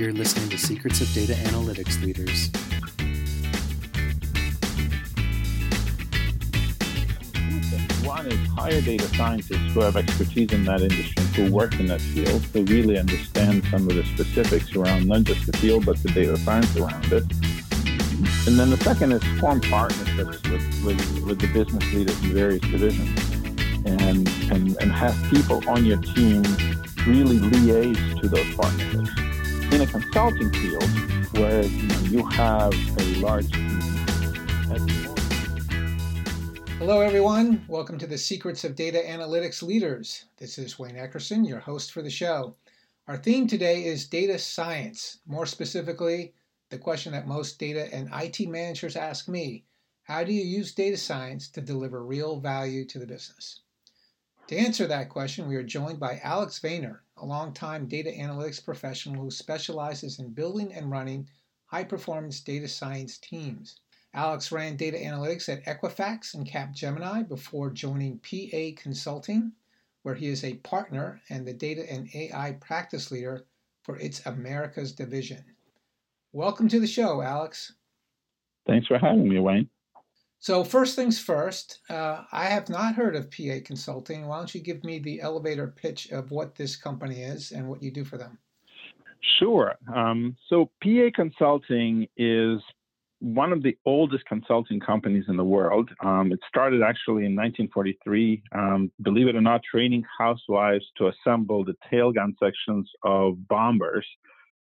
You're listening to Secrets of Data Analytics Leaders. One is hire data scientists who have expertise in that industry, who work in that field, who really understand some of the specifics around not just the field, but the data science around it. And then the second is form partnerships with, with, with the business leaders in various divisions and, and, and have people on your team really liaise to those partnerships. In a consulting field where you, have a large Hello, everyone. Welcome to the Secrets of Data Analytics Leaders. This is Wayne Eckerson, your host for the show. Our theme today is data science. More specifically, the question that most data and IT managers ask me How do you use data science to deliver real value to the business? To answer that question, we are joined by Alex Vayner, a longtime data analytics professional who specializes in building and running high performance data science teams. Alex ran data analytics at Equifax and Capgemini before joining PA Consulting, where he is a partner and the data and AI practice leader for its Americas division. Welcome to the show, Alex. Thanks for having me, Wayne. So, first things first, uh, I have not heard of PA Consulting. Why don't you give me the elevator pitch of what this company is and what you do for them? Sure. Um, so, PA Consulting is one of the oldest consulting companies in the world. Um, it started actually in 1943, um, believe it or not, training housewives to assemble the tail gun sections of bombers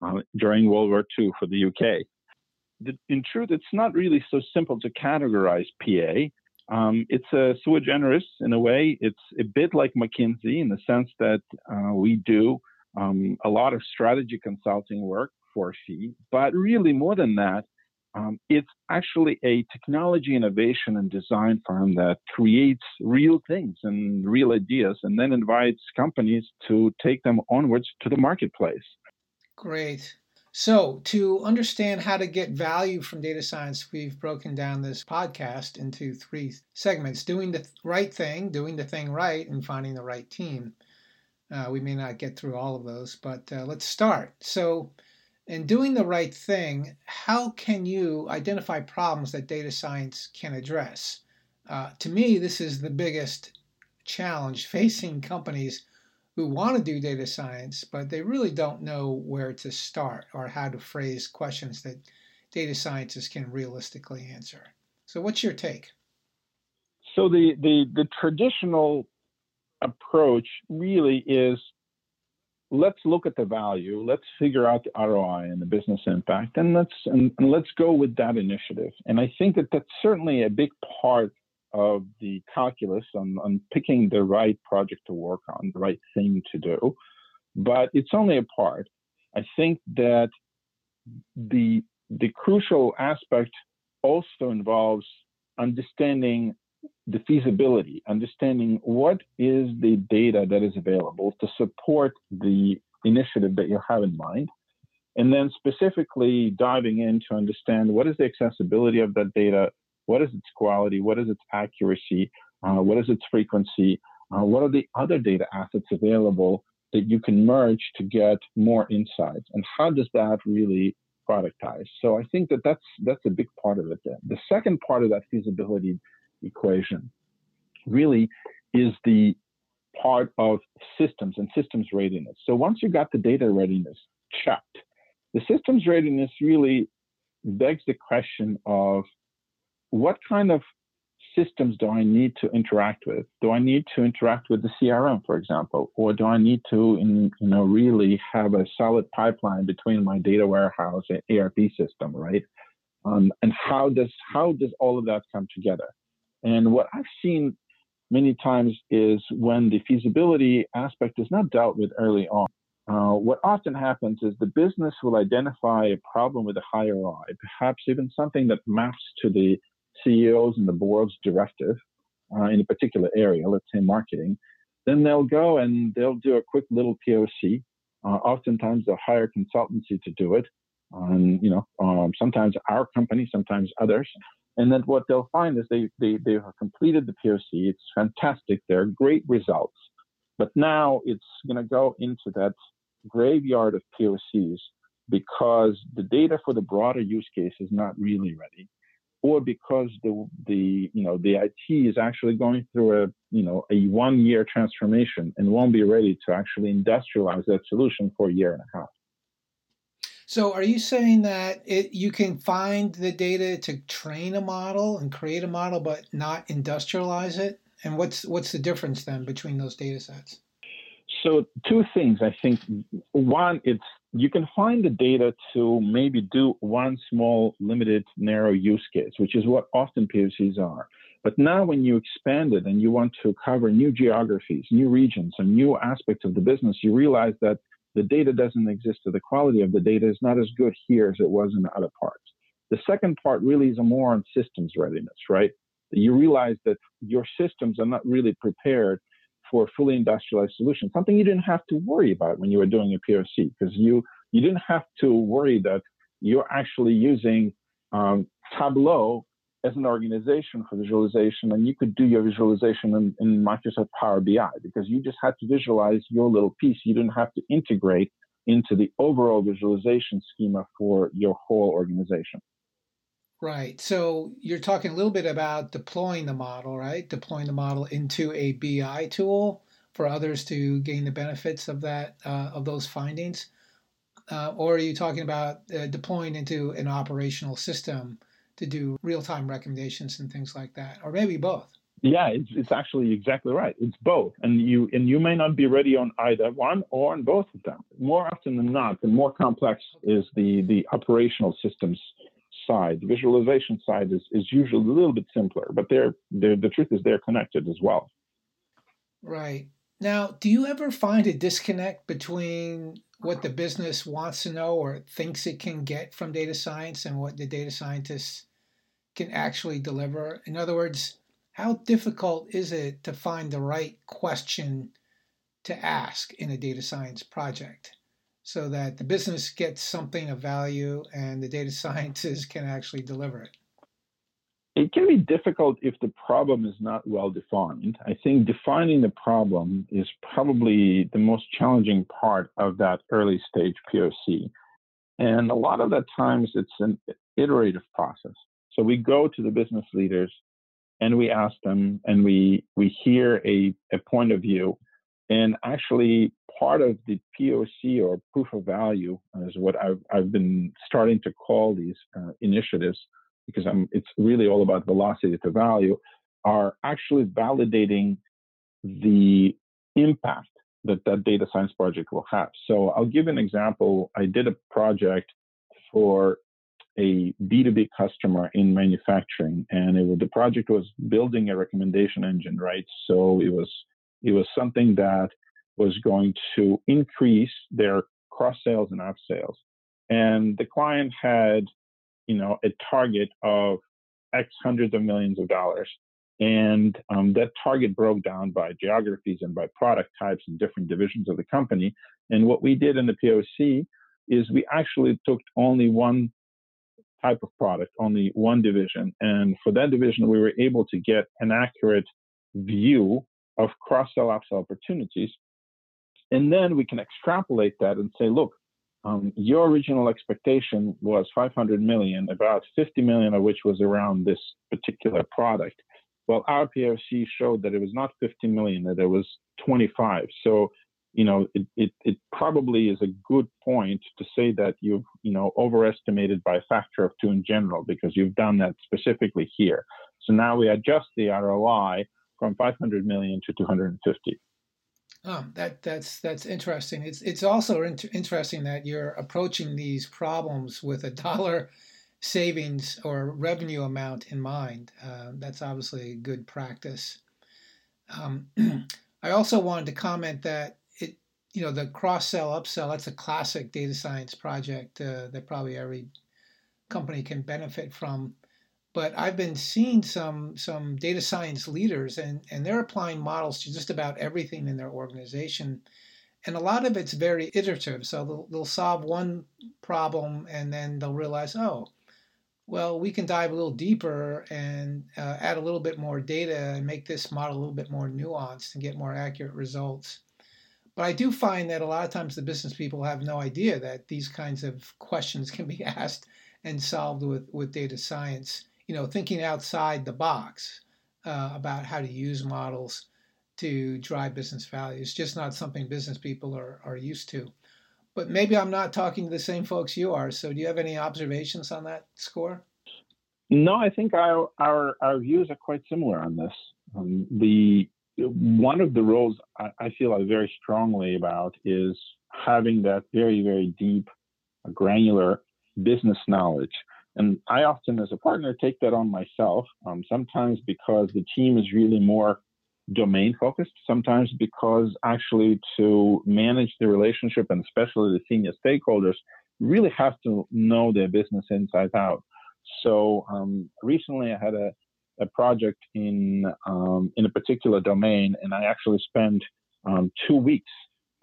uh, during World War II for the UK. In truth, it's not really so simple to categorize PA. Um, it's a sui generis in a way. It's a bit like McKinsey in the sense that uh, we do um, a lot of strategy consulting work for fee, but really more than that, um, it's actually a technology innovation and design firm that creates real things and real ideas and then invites companies to take them onwards to the marketplace. Great. So, to understand how to get value from data science, we've broken down this podcast into three segments doing the right thing, doing the thing right, and finding the right team. Uh, we may not get through all of those, but uh, let's start. So, in doing the right thing, how can you identify problems that data science can address? Uh, to me, this is the biggest challenge facing companies who want to do data science, but they really don't know where to start or how to phrase questions that data scientists can realistically answer. So, what's your take? So, the, the, the traditional approach really is let's look at the value, let's figure out the ROI and the business impact, and let's and, and, let's go with that initiative. And I think that that's certainly a big part of the calculus on, on picking the right project to work on, the right thing to do. But it's only a part. I think that the the crucial aspect also involves understanding the feasibility, understanding what is the data that is available to support the initiative that you have in mind, and then specifically diving in to understand what is the accessibility of that data, what is its quality, what is its accuracy, uh, what is its frequency, uh, what are the other data assets available that you can merge to get more insights, and how does that really productize? So I think that that's that's a big part of it. Then. The second part of that feasibility equation really is the part of systems and systems readiness. So once you got the data readiness checked, the systems readiness really begs the question of what kind of systems do I need to interact with? Do I need to interact with the CRM, for example, or do I need to, in, you know, really have a solid pipeline between my data warehouse and ERP system, right? Um, and how does how does all of that come together? And what I've seen many times is when the feasibility aspect is not dealt with early on. Uh, what often happens is the business will identify a problem with a high ROI, perhaps even something that maps to the CEO's and the board's directive uh, in a particular area, let's say marketing. Then they'll go and they'll do a quick little POC. Uh, oftentimes they'll hire consultancy to do it. And, you know, um, sometimes our company, sometimes others. And then what they'll find is they, they, they have completed the POC. It's fantastic. They're great results. But now it's going to go into that graveyard of POCs because the data for the broader use case is not really ready, or because the the you know the IT is actually going through a you know a one year transformation and won't be ready to actually industrialize that solution for a year and a half. So, are you saying that it, you can find the data to train a model and create a model, but not industrialize it? And what's what's the difference then between those data sets? So, two things. I think one, it's you can find the data to maybe do one small, limited, narrow use case, which is what often POCs are. But now, when you expand it and you want to cover new geographies, new regions, and new aspects of the business, you realize that the data doesn't exist or the quality of the data is not as good here as it was in other parts. The second part really is more on systems readiness, right? You realize that your systems are not really prepared for a fully industrialized solution, something you didn't have to worry about when you were doing a POC, because you, you didn't have to worry that you're actually using um, Tableau as an organization for visualization, and you could do your visualization in, in, Microsoft Power BI because you just had to visualize your little piece. You didn't have to integrate into the overall visualization schema for your whole organization. Right. So you're talking a little bit about deploying the model, right? Deploying the model into a BI tool for others to gain the benefits of that uh, of those findings, uh, or are you talking about uh, deploying into an operational system? to do real time recommendations and things like that, or maybe both. Yeah, it's, it's actually exactly right. It's both, and you and you may not be ready on either one or on both of them. More often than not, the more complex is the the operational systems side. The visualization side is, is usually a little bit simpler, but they're, they're the truth is they're connected as well. Right. Now, do you ever find a disconnect between what the business wants to know or thinks it can get from data science and what the data scientists can actually deliver? In other words, how difficult is it to find the right question to ask in a data science project so that the business gets something of value and the data scientists can actually deliver it? it can be difficult if the problem is not well defined. I think defining the problem is probably the most challenging part of that early stage POC. And a lot of the times it's an iterative process. So we go to the business leaders and we ask them and we we hear a, a point of view. And actually part of the POC or proof of value is what I've, I've been starting to call these uh, initiatives because I'm, it's really all about velocity to value, are actually validating the impact that that data science project will have. So I'll give an example. I did a project for a B2B customer in manufacturing, and it was, the project was building a recommendation engine, right? So it was it was something that was going to increase their cross sales and up sales. And the client had you know, a target of X hundreds of millions of dollars. And um, that target broke down by geographies and by product types and different divisions of the company. And what we did in the POC is we actually took only one type of product, only one division. And for that division, we were able to get an accurate view of cross sell upsell opportunities. And then we can extrapolate that and say, look, um, your original expectation was 500 million, about 50 million of which was around this particular product. Well, our POC showed that it was not 50 million, that it was 25. So, you know, it, it, it probably is a good point to say that you've, you know, overestimated by a factor of two in general because you've done that specifically here. So now we adjust the ROI from 500 million to 250. Oh, that that's that's interesting. It's it's also inter- interesting that you're approaching these problems with a dollar savings or revenue amount in mind. Uh, that's obviously a good practice. Um, I also wanted to comment that it, you know, the cross sell upsell. That's a classic data science project uh, that probably every company can benefit from but I've been seeing some some data science leaders and and they're applying models to just about everything in their organization. And a lot of it's very iterative. So they'll, they'll solve one problem and then they'll realize oh well we can dive a little deeper and uh, add a little bit more data and make this model a little bit more nuanced and get more accurate results. But I do find that a lot of times the business people have no idea that these kinds of questions can be asked and solved with, with data science. You know, thinking outside the box uh, about how to use models to drive business value. It's just not something business people are, are used to. But maybe I'm not talking to the same folks you are. So do you have any observations on that score? No, I think our our, our views are quite similar on this. Um, the one of the roles I, I feel very strongly about is having that very very deep, granular business knowledge. And I often, as a partner, take that on myself. Um, sometimes because the team is really more domain focused. Sometimes because actually to manage the relationship and especially the senior stakeholders really have to know their business inside out. So um, recently I had a, a project in um, in a particular domain, and I actually spent um, two weeks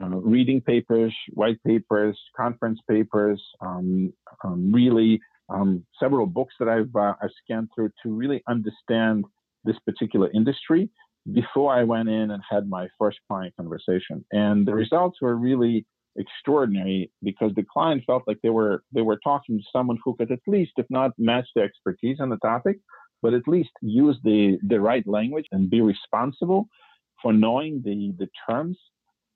uh, reading papers, white papers, conference papers, um, um, really um, several books that I've, uh, I've scanned through to really understand this particular industry before I went in and had my first client conversation. And the results were really extraordinary because the client felt like they were they were talking to someone who could at least, if not match the expertise on the topic, but at least use the the right language and be responsible for knowing the the terms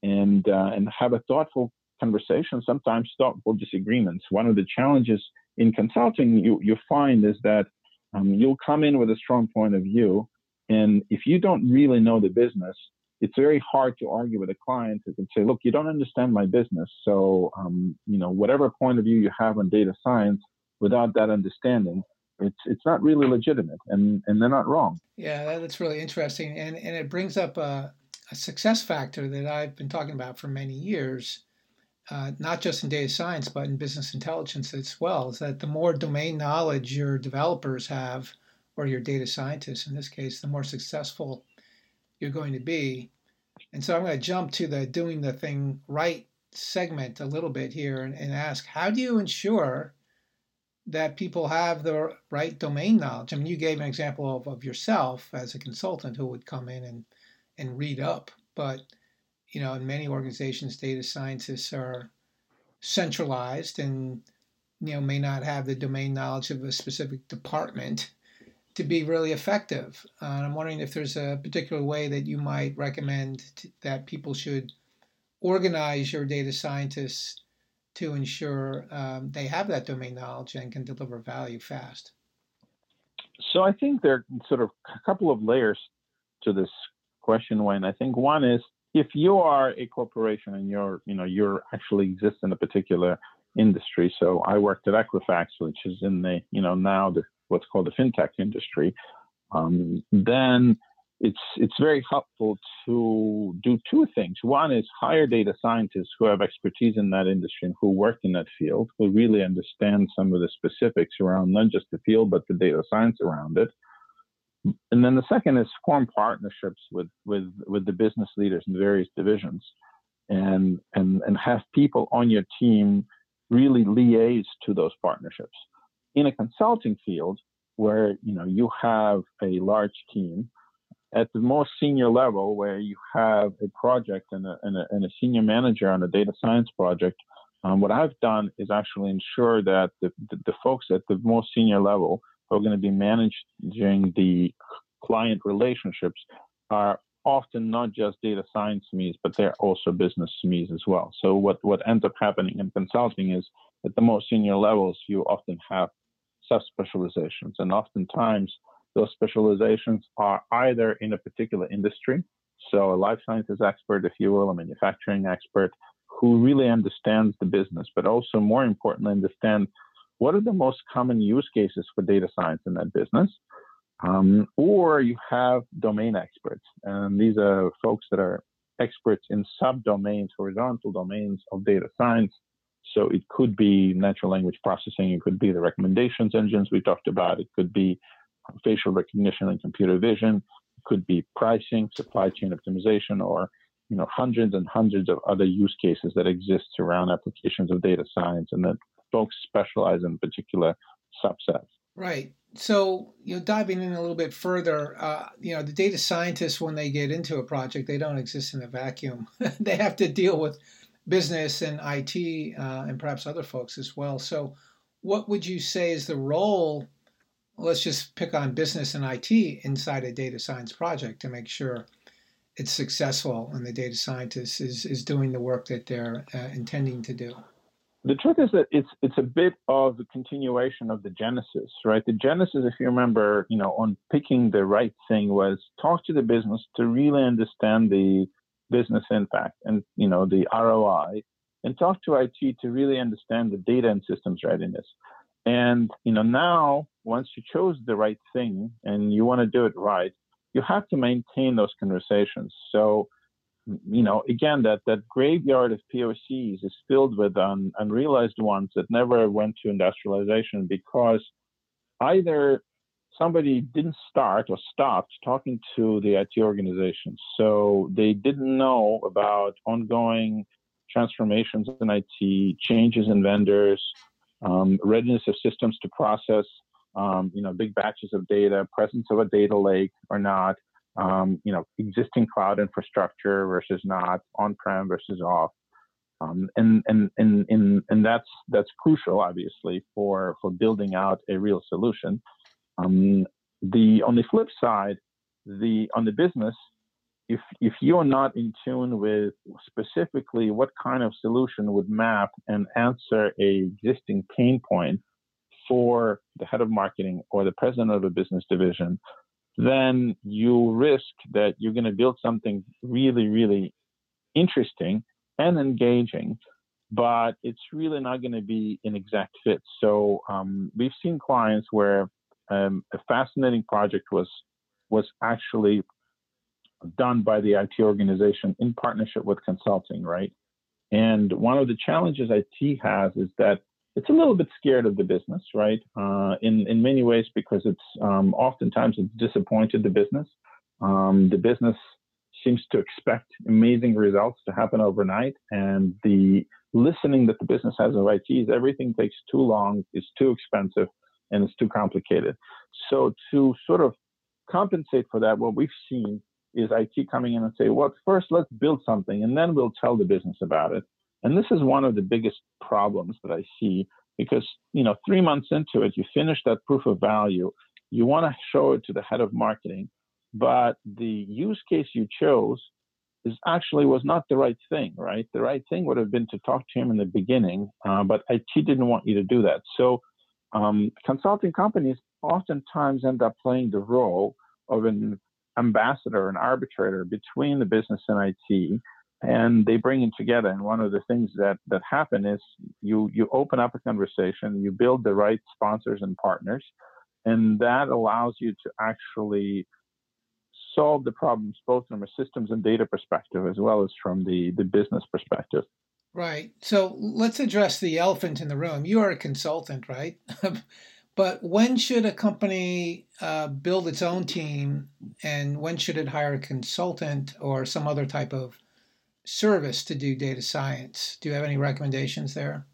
and uh, and have a thoughtful conversation. Sometimes thoughtful disagreements. One of the challenges in consulting you you find is that um, you'll come in with a strong point of view, and if you don't really know the business, it's very hard to argue with a client who can say, look, you don't understand my business. So, um, you know, whatever point of view you have on data science, without that understanding, it's it's not really legitimate, and and they're not wrong. Yeah, that's really interesting, and and it brings up a, a success factor that I've been talking about for many years, uh, not just in data science but in business intelligence as well. Is that the more domain knowledge your developers have, or your data scientists in this case, the more successful you're going to be. And so I'm going to jump to the doing the thing right segment a little bit here and, and ask how do you ensure that people have the right domain knowledge? I mean, you gave an example of, of yourself as a consultant who would come in and, and read up, but you know, in many organizations, data scientists are centralized and you know may not have the domain knowledge of a specific department to be really effective. Uh, and I'm wondering if there's a particular way that you might recommend to, that people should organize your data scientists to ensure um, they have that domain knowledge and can deliver value fast. So I think there are sort of a couple of layers to this question, Wayne. I think one is if you are a corporation and you're, you know, you're actually exist in a particular industry. So I worked at Equifax, which is in the, you know, now the what's called the fintech industry, um, then it's it's very helpful to do two things. One is hire data scientists who have expertise in that industry and who work in that field, who really understand some of the specifics around not just the field but the data science around it. And then the second is form partnerships with with with the business leaders in various divisions, and and and have people on your team really liaise to those partnerships. In a consulting field where you know you have a large team at the most senior level where you have a project and a, and a, and a senior manager on a data science project um, what i've done is actually ensure that the, the, the folks at the most senior level who are going to be managing the client relationships are often not just data science SMEs, but they're also business SMEs as well. So what, what ends up happening in consulting is at the most senior levels, you often have subspecializations. And oftentimes, those specializations are either in a particular industry, so a life sciences expert, if you will, a manufacturing expert who really understands the business, but also more importantly, understand what are the most common use cases for data science in that business. Um, or you have domain experts, and these are folks that are experts in subdomains, horizontal domains of data science, so it could be natural language processing, it could be the recommendations engines we talked about, it could be facial recognition and computer vision, it could be pricing, supply chain optimization, or you know hundreds and hundreds of other use cases that exist around applications of data science, and that folks specialize in particular subsets. Right. so you know, diving in a little bit further, uh, you know, the data scientists when they get into a project, they don't exist in a vacuum. they have to deal with business and IT uh, and perhaps other folks as well. So, what would you say is the role? Let's just pick on business and IT inside a data science project to make sure it's successful and the data scientist is, is doing the work that they're uh, intending to do? The truth is that it's it's a bit of a continuation of the genesis, right? The genesis, if you remember, you know, on picking the right thing was talk to the business to really understand the business impact and you know the ROI, and talk to IT to really understand the data and systems readiness. And you know now, once you chose the right thing and you want to do it right, you have to maintain those conversations. So, you know, again, that, that graveyard of POCs is filled with un, unrealized ones that never went to industrialization because either somebody didn't start or stopped talking to the IT organizations. So they didn't know about ongoing transformations in IT, changes in vendors, um, readiness of systems to process um, you know, big batches of data, presence of a data lake or not, um, you know, existing cloud infrastructure versus not, on-prem versus off. Um, and, and, and, and, and that's, that's crucial, obviously, for, for building out a real solution. Um, the, on the flip side, the, on the business, if, if you are not in tune with specifically what kind of solution would map and answer a existing pain point, for the head of marketing or the president of a business division, then you risk that you're going to build something really, really interesting and engaging, but it's really not going to be an exact fit. So um, we've seen clients where um, a fascinating project was was actually done by the IT organization in partnership with consulting, right? And one of the challenges IT has is that it's a little bit scared of the business, right? Uh, in in many ways because it's um, oftentimes it's disappointed the business. Um, the business seems to expect amazing results to happen overnight, and the listening that the business has of IT is everything takes too long, is too expensive, and it's too complicated. So to sort of compensate for that, what we've seen is IT coming in and say, well, first let's build something, and then we'll tell the business about it. And this is one of the biggest problems that I see because, you know, three months into it, you finish that proof of value. You want to show it to the head of marketing, but the use case you chose is actually was not the right thing, right? The right thing would have been to talk to him in the beginning, uh, but IT didn't want you to do that. So um, consulting companies oftentimes end up playing the role of an ambassador, an arbitrator between the business and IT and they bring it together. And one of the things that that happen is you you open up a conversation, you build the right sponsors and partners, and that allows you to actually solve the problems both from a systems and data perspective as well as from the the business perspective. Right. So let's address the elephant in the room. You are a consultant, right? but when should a company uh, build its own team, and when should it hire a consultant or some other type of service to do data science. Do you have any recommendations there?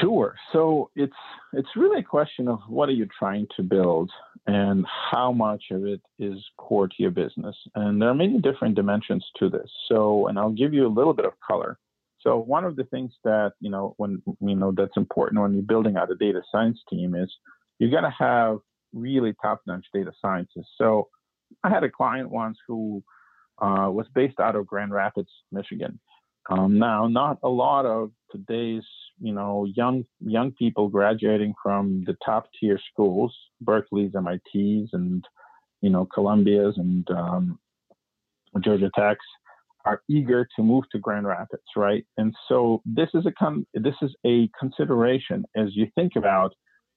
Sure. So it's it's really a question of what are you trying to build and how much of it is core to your business. And there are many different dimensions to this. So and I'll give you a little bit of color. So one of the things that, you know, when you know that's important when you're building out a data science team is you got to have really top-notch data scientists. So I had a client once who uh, was based out of Grand Rapids, Michigan. Um, now, not a lot of today's, you know, young young people graduating from the top tier schools, Berkeley's, MIT's, and you know, Columbia's and um, Georgia Tech's, are eager to move to Grand Rapids, right? And so this is a con- this is a consideration as you think about,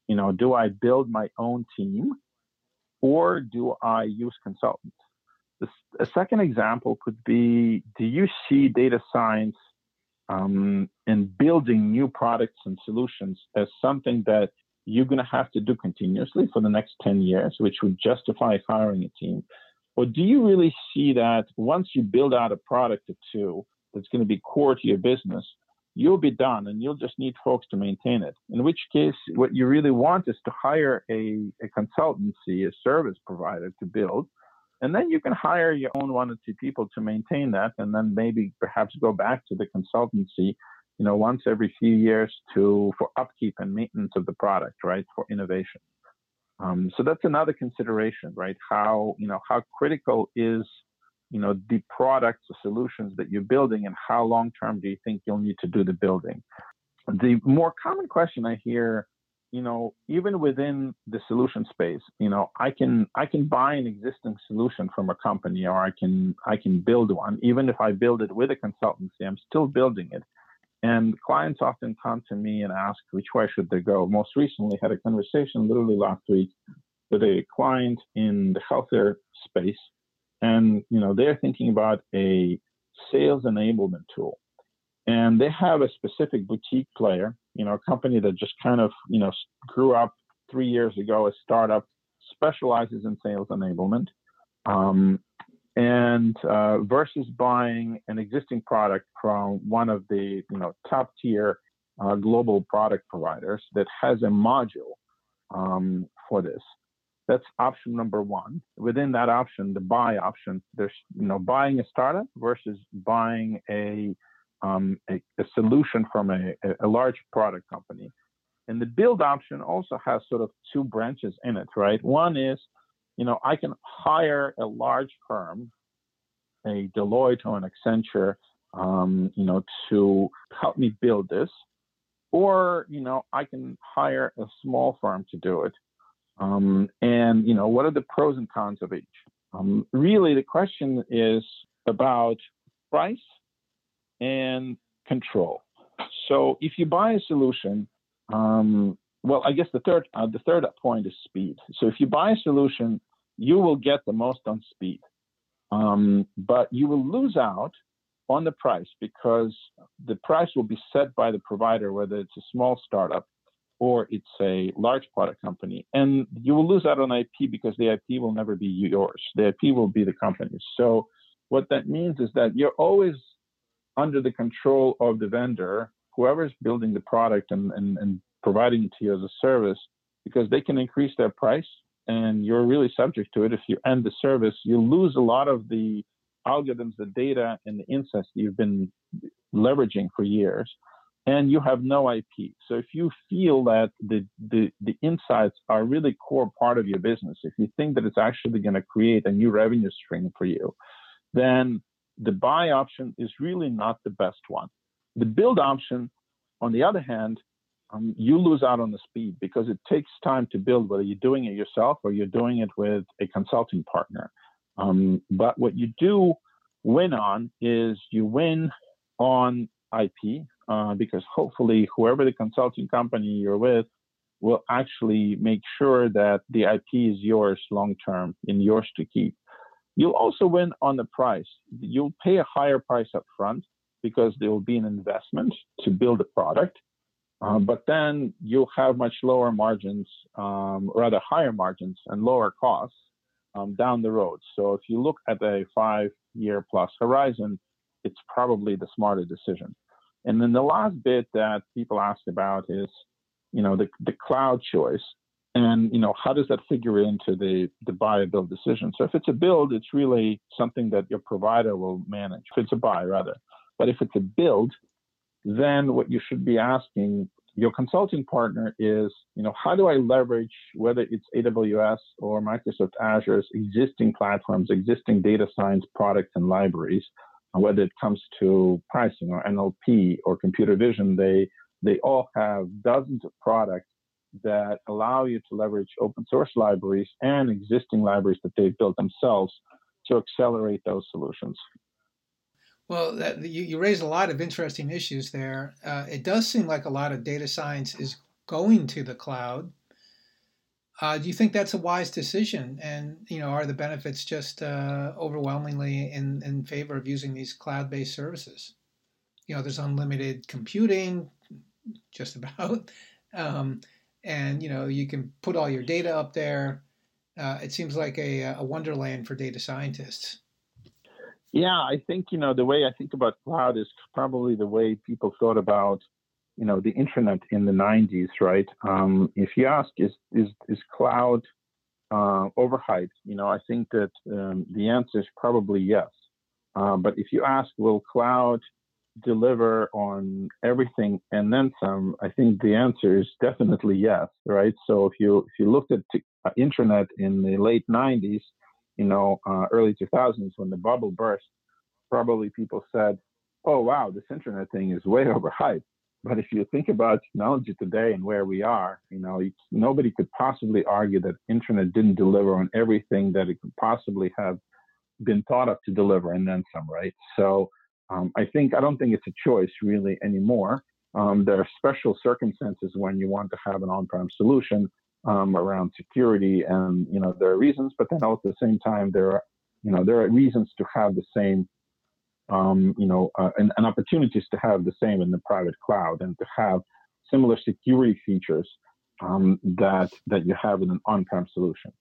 you know, do I build my own team, or do I use consultants? A second example could be do you see data science um, and building new products and solutions as something that you're going to have to do continuously for the next 10 years, which would justify hiring a team? Or do you really see that once you build out a product or two that's going to be core to your business, you'll be done and you'll just need folks to maintain it. In which case, what you really want is to hire a, a consultancy, a service provider to build. And then you can hire your own one or two people to maintain that, and then maybe perhaps go back to the consultancy, you know, once every few years to for upkeep and maintenance of the product, right, for innovation. Um, so that's another consideration, right? How you know how critical is you know the products or solutions that you're building, and how long term do you think you'll need to do the building? The more common question I hear, you know, even within the solution space, you know, I can I can buy an existing solution from a company, or I can I can build one. Even if I build it with a consultancy, I'm still building it. And clients often come to me and ask which way should they go. Most recently, had a conversation literally last week with a client in the healthcare space, and you know they're thinking about a sales enablement tool, and they have a specific boutique player, you know, a company that just kind of you know grew up three years ago, a startup specializes in sales enablement. Um, and uh, versus buying an existing product from one of the you know top tier uh, global product providers that has a module um, for this. That's option number one. Within that option, the buy option, there's you know buying a startup versus buying a um, a, a, solution from a, a large product company. And the build option also has sort of two branches in it, right? One is you know, I can hire a large firm, a Deloitte or an Accenture, um, you know, to help me build this, or you know, I can hire a small firm to do it. Um, and you know, what are the pros and cons of each? Um, really, the question is about price and control. So, if you buy a solution, um, well, I guess the third uh, the third point is speed. So, if you buy a solution you will get the most on speed. Um, but you will lose out on the price because the price will be set by the provider, whether it's a small startup or it's a large product company. And you will lose out on IP because the IP will never be yours. The IP will be the company's. So what that means is that you're always under the control of the vendor, whoever's building the product and, and, and providing it to you as a service, because they can increase their price and you're really subject to it. If you end the service, you lose a lot of the algorithms, the data, and the insights you've been leveraging for years, and you have no IP. So if you feel that the, the, the insights are really core part of your business, if you think that it's actually going to create a new revenue stream for you, then the buy option is really not the best one. The build option, on the other hand, um, you lose out on the speed because it takes time to build, whether you're doing it yourself or you're doing it with a consulting partner. Um, but what you do win on is you win on IP uh, because hopefully whoever the consulting company you're with will actually make sure that the IP is yours long term and yours to keep. You'll also win on the price. You'll pay a higher price up front because there will be an investment to build a product. Um, but then you'll have much lower margins, um, rather higher margins and lower costs um, down the road. So if you look at a five year plus horizon, it's probably the smarter decision. And then the last bit that people ask about is, you know, the, the cloud choice. And, you know, how does that figure into the, the buy or build decision? So if it's a build, it's really something that your provider will manage. If it's a buy, rather. But if it's a build, then what you should be asking your consulting partner is, you know, how do I leverage whether it's AWS or Microsoft Azure's existing platforms, existing data science products and libraries, whether it comes to pricing or NLP or computer vision, they they all have dozens of products that allow you to leverage open source libraries and existing libraries that they've built themselves to accelerate those solutions. Well, that, you, you raise a lot of interesting issues there. Uh, it does seem like a lot of data science is going to the cloud. Uh, do you think that's a wise decision? And you know, are the benefits just uh, overwhelmingly in, in favor of using these cloud-based services? You know, there's unlimited computing, just about, um, and you know, you can put all your data up there. Uh, it seems like a, a wonderland for data scientists. Yeah, I think you know the way I think about cloud is probably the way people thought about you know the internet in the 90s, right? Um, if you ask, is is is cloud uh, overhyped? You know, I think that um, the answer is probably yes. Uh, but if you ask, will cloud deliver on everything and then some? I think the answer is definitely yes, right? So if you if you looked at t- uh, internet in the late 90s, you know, uh, early 2000s when the bubble burst, probably people said, "Oh wow, this internet thing is way overhyped." But if you think about technology today and where we are, you know, nobody could possibly argue that internet didn't deliver on everything that it could possibly have been thought of to deliver and then some, right? So um, I think I don't think it's a choice really anymore. Um, there are special circumstances when you want to have an on-prem solution um, around security, and you know there are reasons, but then at the same time there are you know there are reasons to have the same um, you know, uh, and, and, opportunities to have the same in the private cloud and to have similar security features um, that that you have in an on-prem solution.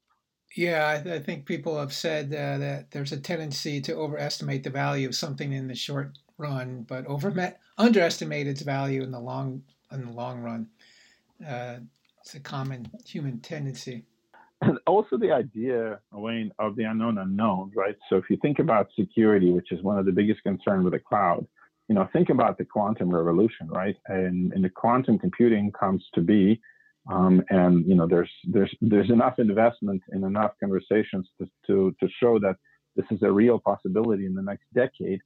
Yeah, I, I think people have said uh, that there's a tendency to overestimate the value of something in the short run, but over underestimate its value in the long in the long run. Uh, it's a common human tendency and also the idea, Wayne, of the unknown unknown, right? So if you think about security, which is one of the biggest concerns with the cloud, you know, think about the quantum revolution, right? And, and the quantum computing comes to be, um, and you know, there's there's there's enough investment and enough conversations to, to to show that this is a real possibility in the next decade.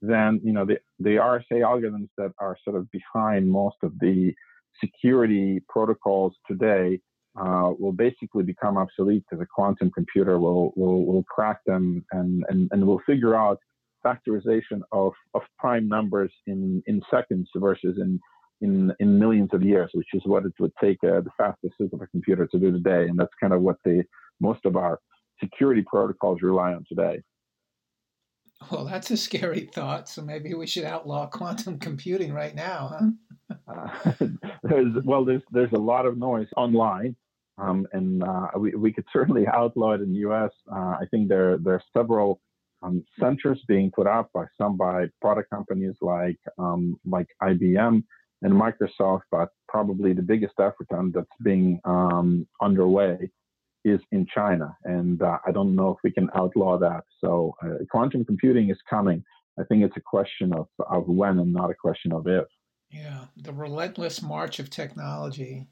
Then you know the the RSA algorithms that are sort of behind most of the security protocols today uh, will basically become obsolete because a quantum computer will, will, will crack them and, and, and will figure out factorization of, of prime numbers in, in seconds versus in, in, in millions of years, which is what it would take uh, the fastest supercomputer to do today. And that's kind of what the most of our security protocols rely on today. Well, that's a scary thought. So maybe we should outlaw quantum computing right now, huh? uh, there's, well, there's there's a lot of noise online, um, and uh, we, we could certainly outlaw it in the U.S. Uh, I think there there are several um, centers being put up by some by product companies like um, like IBM and Microsoft, but probably the biggest effort that's being um, underway is in China, and uh, I don't know if we can outlaw that. So uh, quantum computing is coming. I think it's a question of, of when and not a question of if. Yeah, the relentless march of technology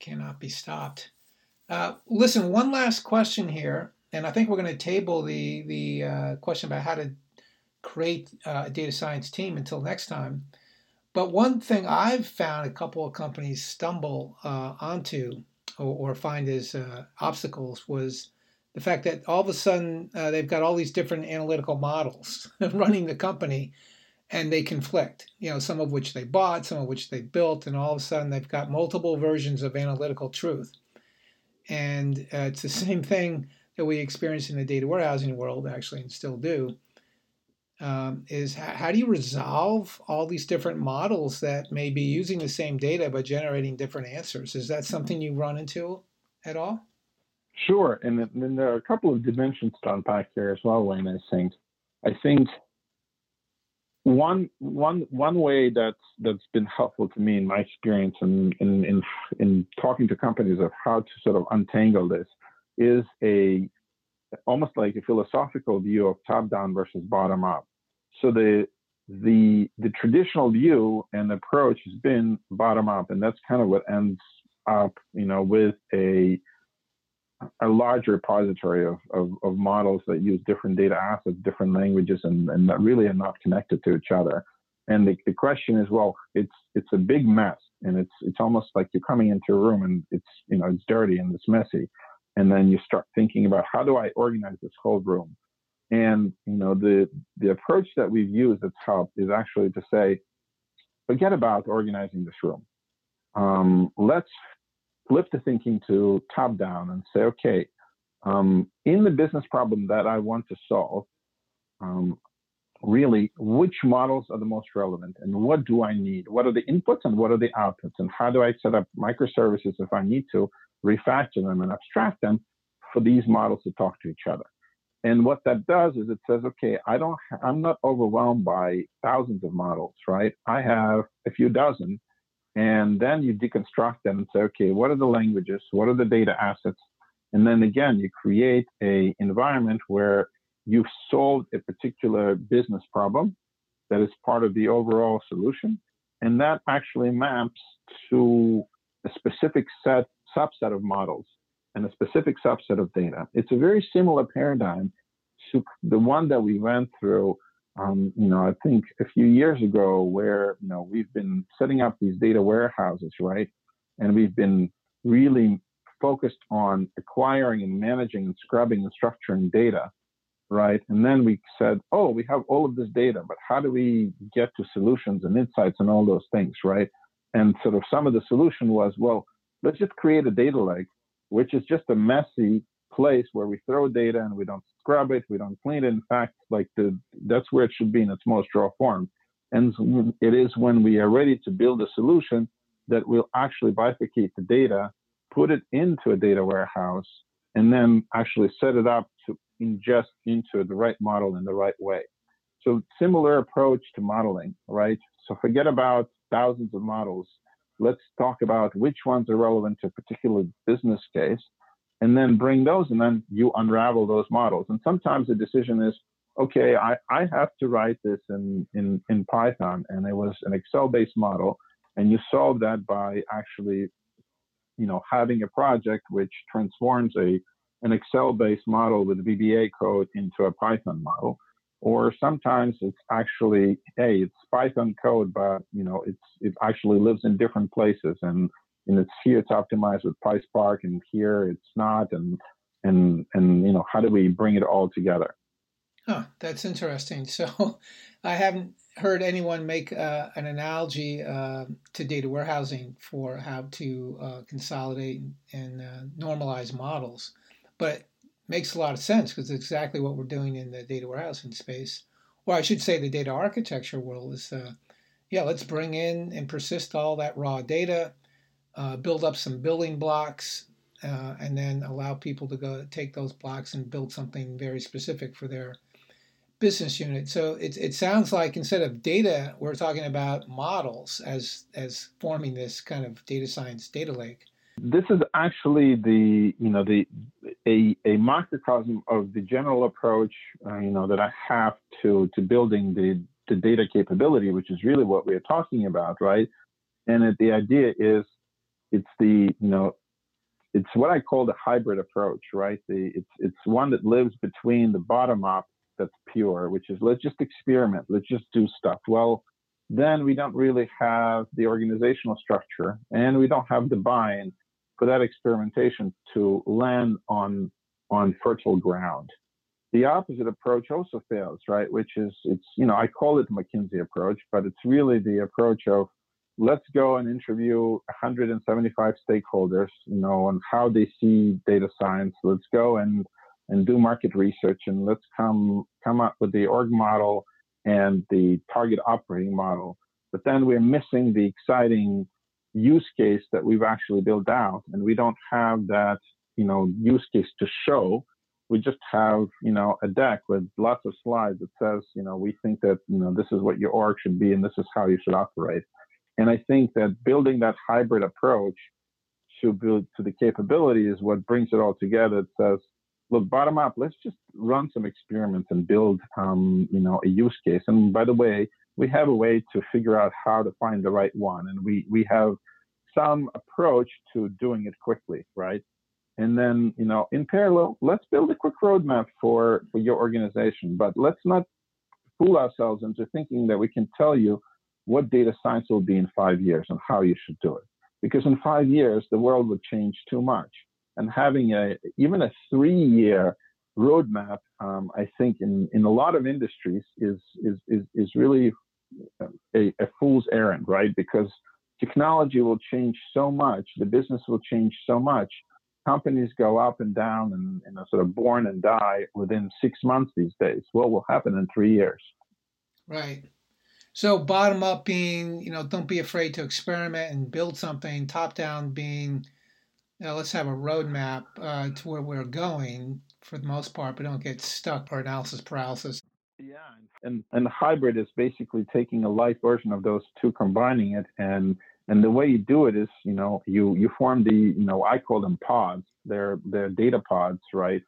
cannot be stopped. Uh, listen, one last question here, and I think we're going to table the the uh, question about how to create uh, a data science team until next time. But one thing I've found a couple of companies stumble uh, onto or, or, find as uh, obstacles was the fact that all of a sudden uh, they've got all these different analytical models running the company and they conflict. You know, some of which they bought, some of which they built, and all of a sudden they've got multiple versions of analytical truth. And uh, it's the same thing that we experience in the data warehousing world, actually, and still do. Um, is how, how do you resolve all these different models that may be using the same data but generating different answers? Is that something you run into at all? Sure, and then there are a couple of dimensions to unpack here as well, Wayne. I think, I think one one one way that's that's been helpful to me in my experience in in in, in talking to companies of how to sort of untangle this is a almost like a philosophical view of top down versus bottom up. So the the the traditional view and approach has been bottom up, and that's kind of what ends up, you know, with a a large repository of, of, of, models that use different data assets, different languages, and, and that really are not connected to each other. And the, the question is, well, it's it's a big mess, and it's it's almost like you're coming into a room and it's you know it's dirty and it's messy, and then you start thinking about how do I organize this whole room, and you know the the approach that we've used that's helped is actually to say, forget about organizing this room. Um, let's flip the thinking to top down and say, okay, um, in the business problem that I want to solve, um, really, which models are the most relevant and what do I need? What are the inputs and what are the outputs? And how do I set up microservices if I need to refactor them and abstract them for these models to talk to each other? And what that does is it says, okay, I don't, I'm not overwhelmed by thousands of models, right? I have a few dozen, and then you deconstruct them and say, okay, what are the languages? What are the data assets? And then again, you create a environment where you've solved a particular business problem that is part of the overall solution, and that actually maps to a specific set subset of models and a specific subset of data. It's a very similar paradigm to the one that we went through, um, you know, I think a few years ago, where you know we've been setting up these data warehouses, right, and we've been really focused on acquiring and managing and scrubbing and structuring data, right? And then we said, oh, we have all of this data, but how do we get to solutions and insights and all those things, right? And sort of some of the solution was, well, let's just create a data lake which is just a messy place where we throw data and we don't scrub it, we don't clean it. In fact, like the that's where it should be in its most raw form. And it is when we are ready to build a solution that we'll actually bifurcate the data, put it into a data warehouse, and then actually set it up to ingest into the right model in the right way. So similar approach to modeling, right? So forget about thousands of models let's talk about which ones are relevant to a particular business case and then bring those and then you unravel those models. And sometimes the decision is okay i, I have to write this in, in, in python and it was an excel based model and you solve that by actually you know having a project which transforms a an excel based model with vba code into a python model or sometimes it's actually hey it's python code but you know it's it actually lives in different places. And and it's here it's optimized with PySpark and here it's not. And and and you know how do we bring it all together? Huh that's interesting. So i haven't heard anyone make uh, an analogy uh, to data warehousing for how to uh, consolidate and uh, normalize models. But makes a lot of sense because it's exactly what we're doing in the data warehousing space. Or I should say the data architecture world is, uh, yeah, let's bring in and persist all that raw data, uh, build up some building blocks, uh, and then allow people to go take those blocks and build something very specific for their business unit. So it, it sounds like instead of data, we're talking about models as as forming this kind of data science data lake. This is actually the you know the a, a microcosm of the general approach uh, you know that I have to to building the the data capability, which is really what we're talking about, right? And it, the idea is it's the you know it's what I call the hybrid approach, right? The it's it's one that lives between the bottom up that's pure, which is let's just experiment, let's just do stuff. Well, then we don't really have the organizational structure and we don't have the buy-in for that experimentation to land on on fertile ground. The opposite approach also fails, right? Which is it's you know I call it McKinsey approach, but it's really the approach of let's go and interview 175 stakeholders, you know, on how they see data science. Let's go and and do market research and let's come come up with the org model and the target operating model. But then we're missing the exciting use case that we've actually built out and we don't have that you know use case to show. We just have you know a deck with lots of slides that says you know we think that you know this is what your org should be and this is how you should operate. And i think that building that hybrid approach to build to the capability is what brings it all together. It says look bottom up let's just run some experiments and build um, you know a use case. And by the way we have a way to figure out how to find the right one. And we, we have some approach to doing it quickly, right? And then, you know, in parallel, let's build a quick roadmap for, for your organization, but let's not fool ourselves into thinking that we can tell you what data science will be in five years and how you should do it. Because in five years, the world would change too much. And having a even a three year roadmap, um, I think in, in a lot of industries is, is, is, is really a, a fool's errand, right? Because technology will change so much, the business will change so much. Companies go up and down and, and are sort of born and die within six months these days. What will happen in three years? Right. So bottom up being, you know, don't be afraid to experiment and build something. Top down being, Now let's have a roadmap uh, to where we're going for the most part, but don't get stuck or analysis paralysis. Yeah, and and hybrid is basically taking a light version of those two, combining it, and and the way you do it is, you know, you you form the, you know, I call them pods. They're they're data pods, right?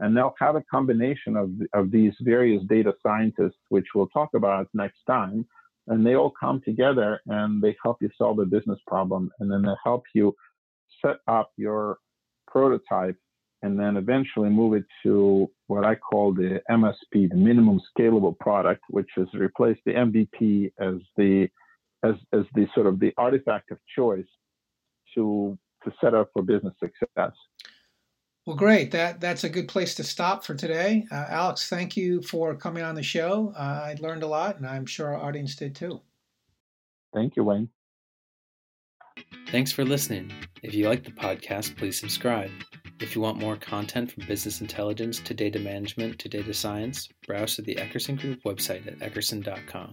And they'll have a combination of of these various data scientists, which we'll talk about next time, and they all come together and they help you solve a business problem, and then they help you set up your prototype and then eventually move it to what I call the MSP, the minimum scalable product, which has replaced the MVP as the as as the sort of the artifact of choice to to set up for business success. Well, great. That that's a good place to stop for today. Uh, Alex, thank you for coming on the show. Uh, I learned a lot, and I'm sure our audience did too. Thank you, Wayne. Thanks for listening. If you like the podcast, please subscribe. If you want more content from business intelligence to data management to data science, browse to the Eckerson Group website at eckerson.com.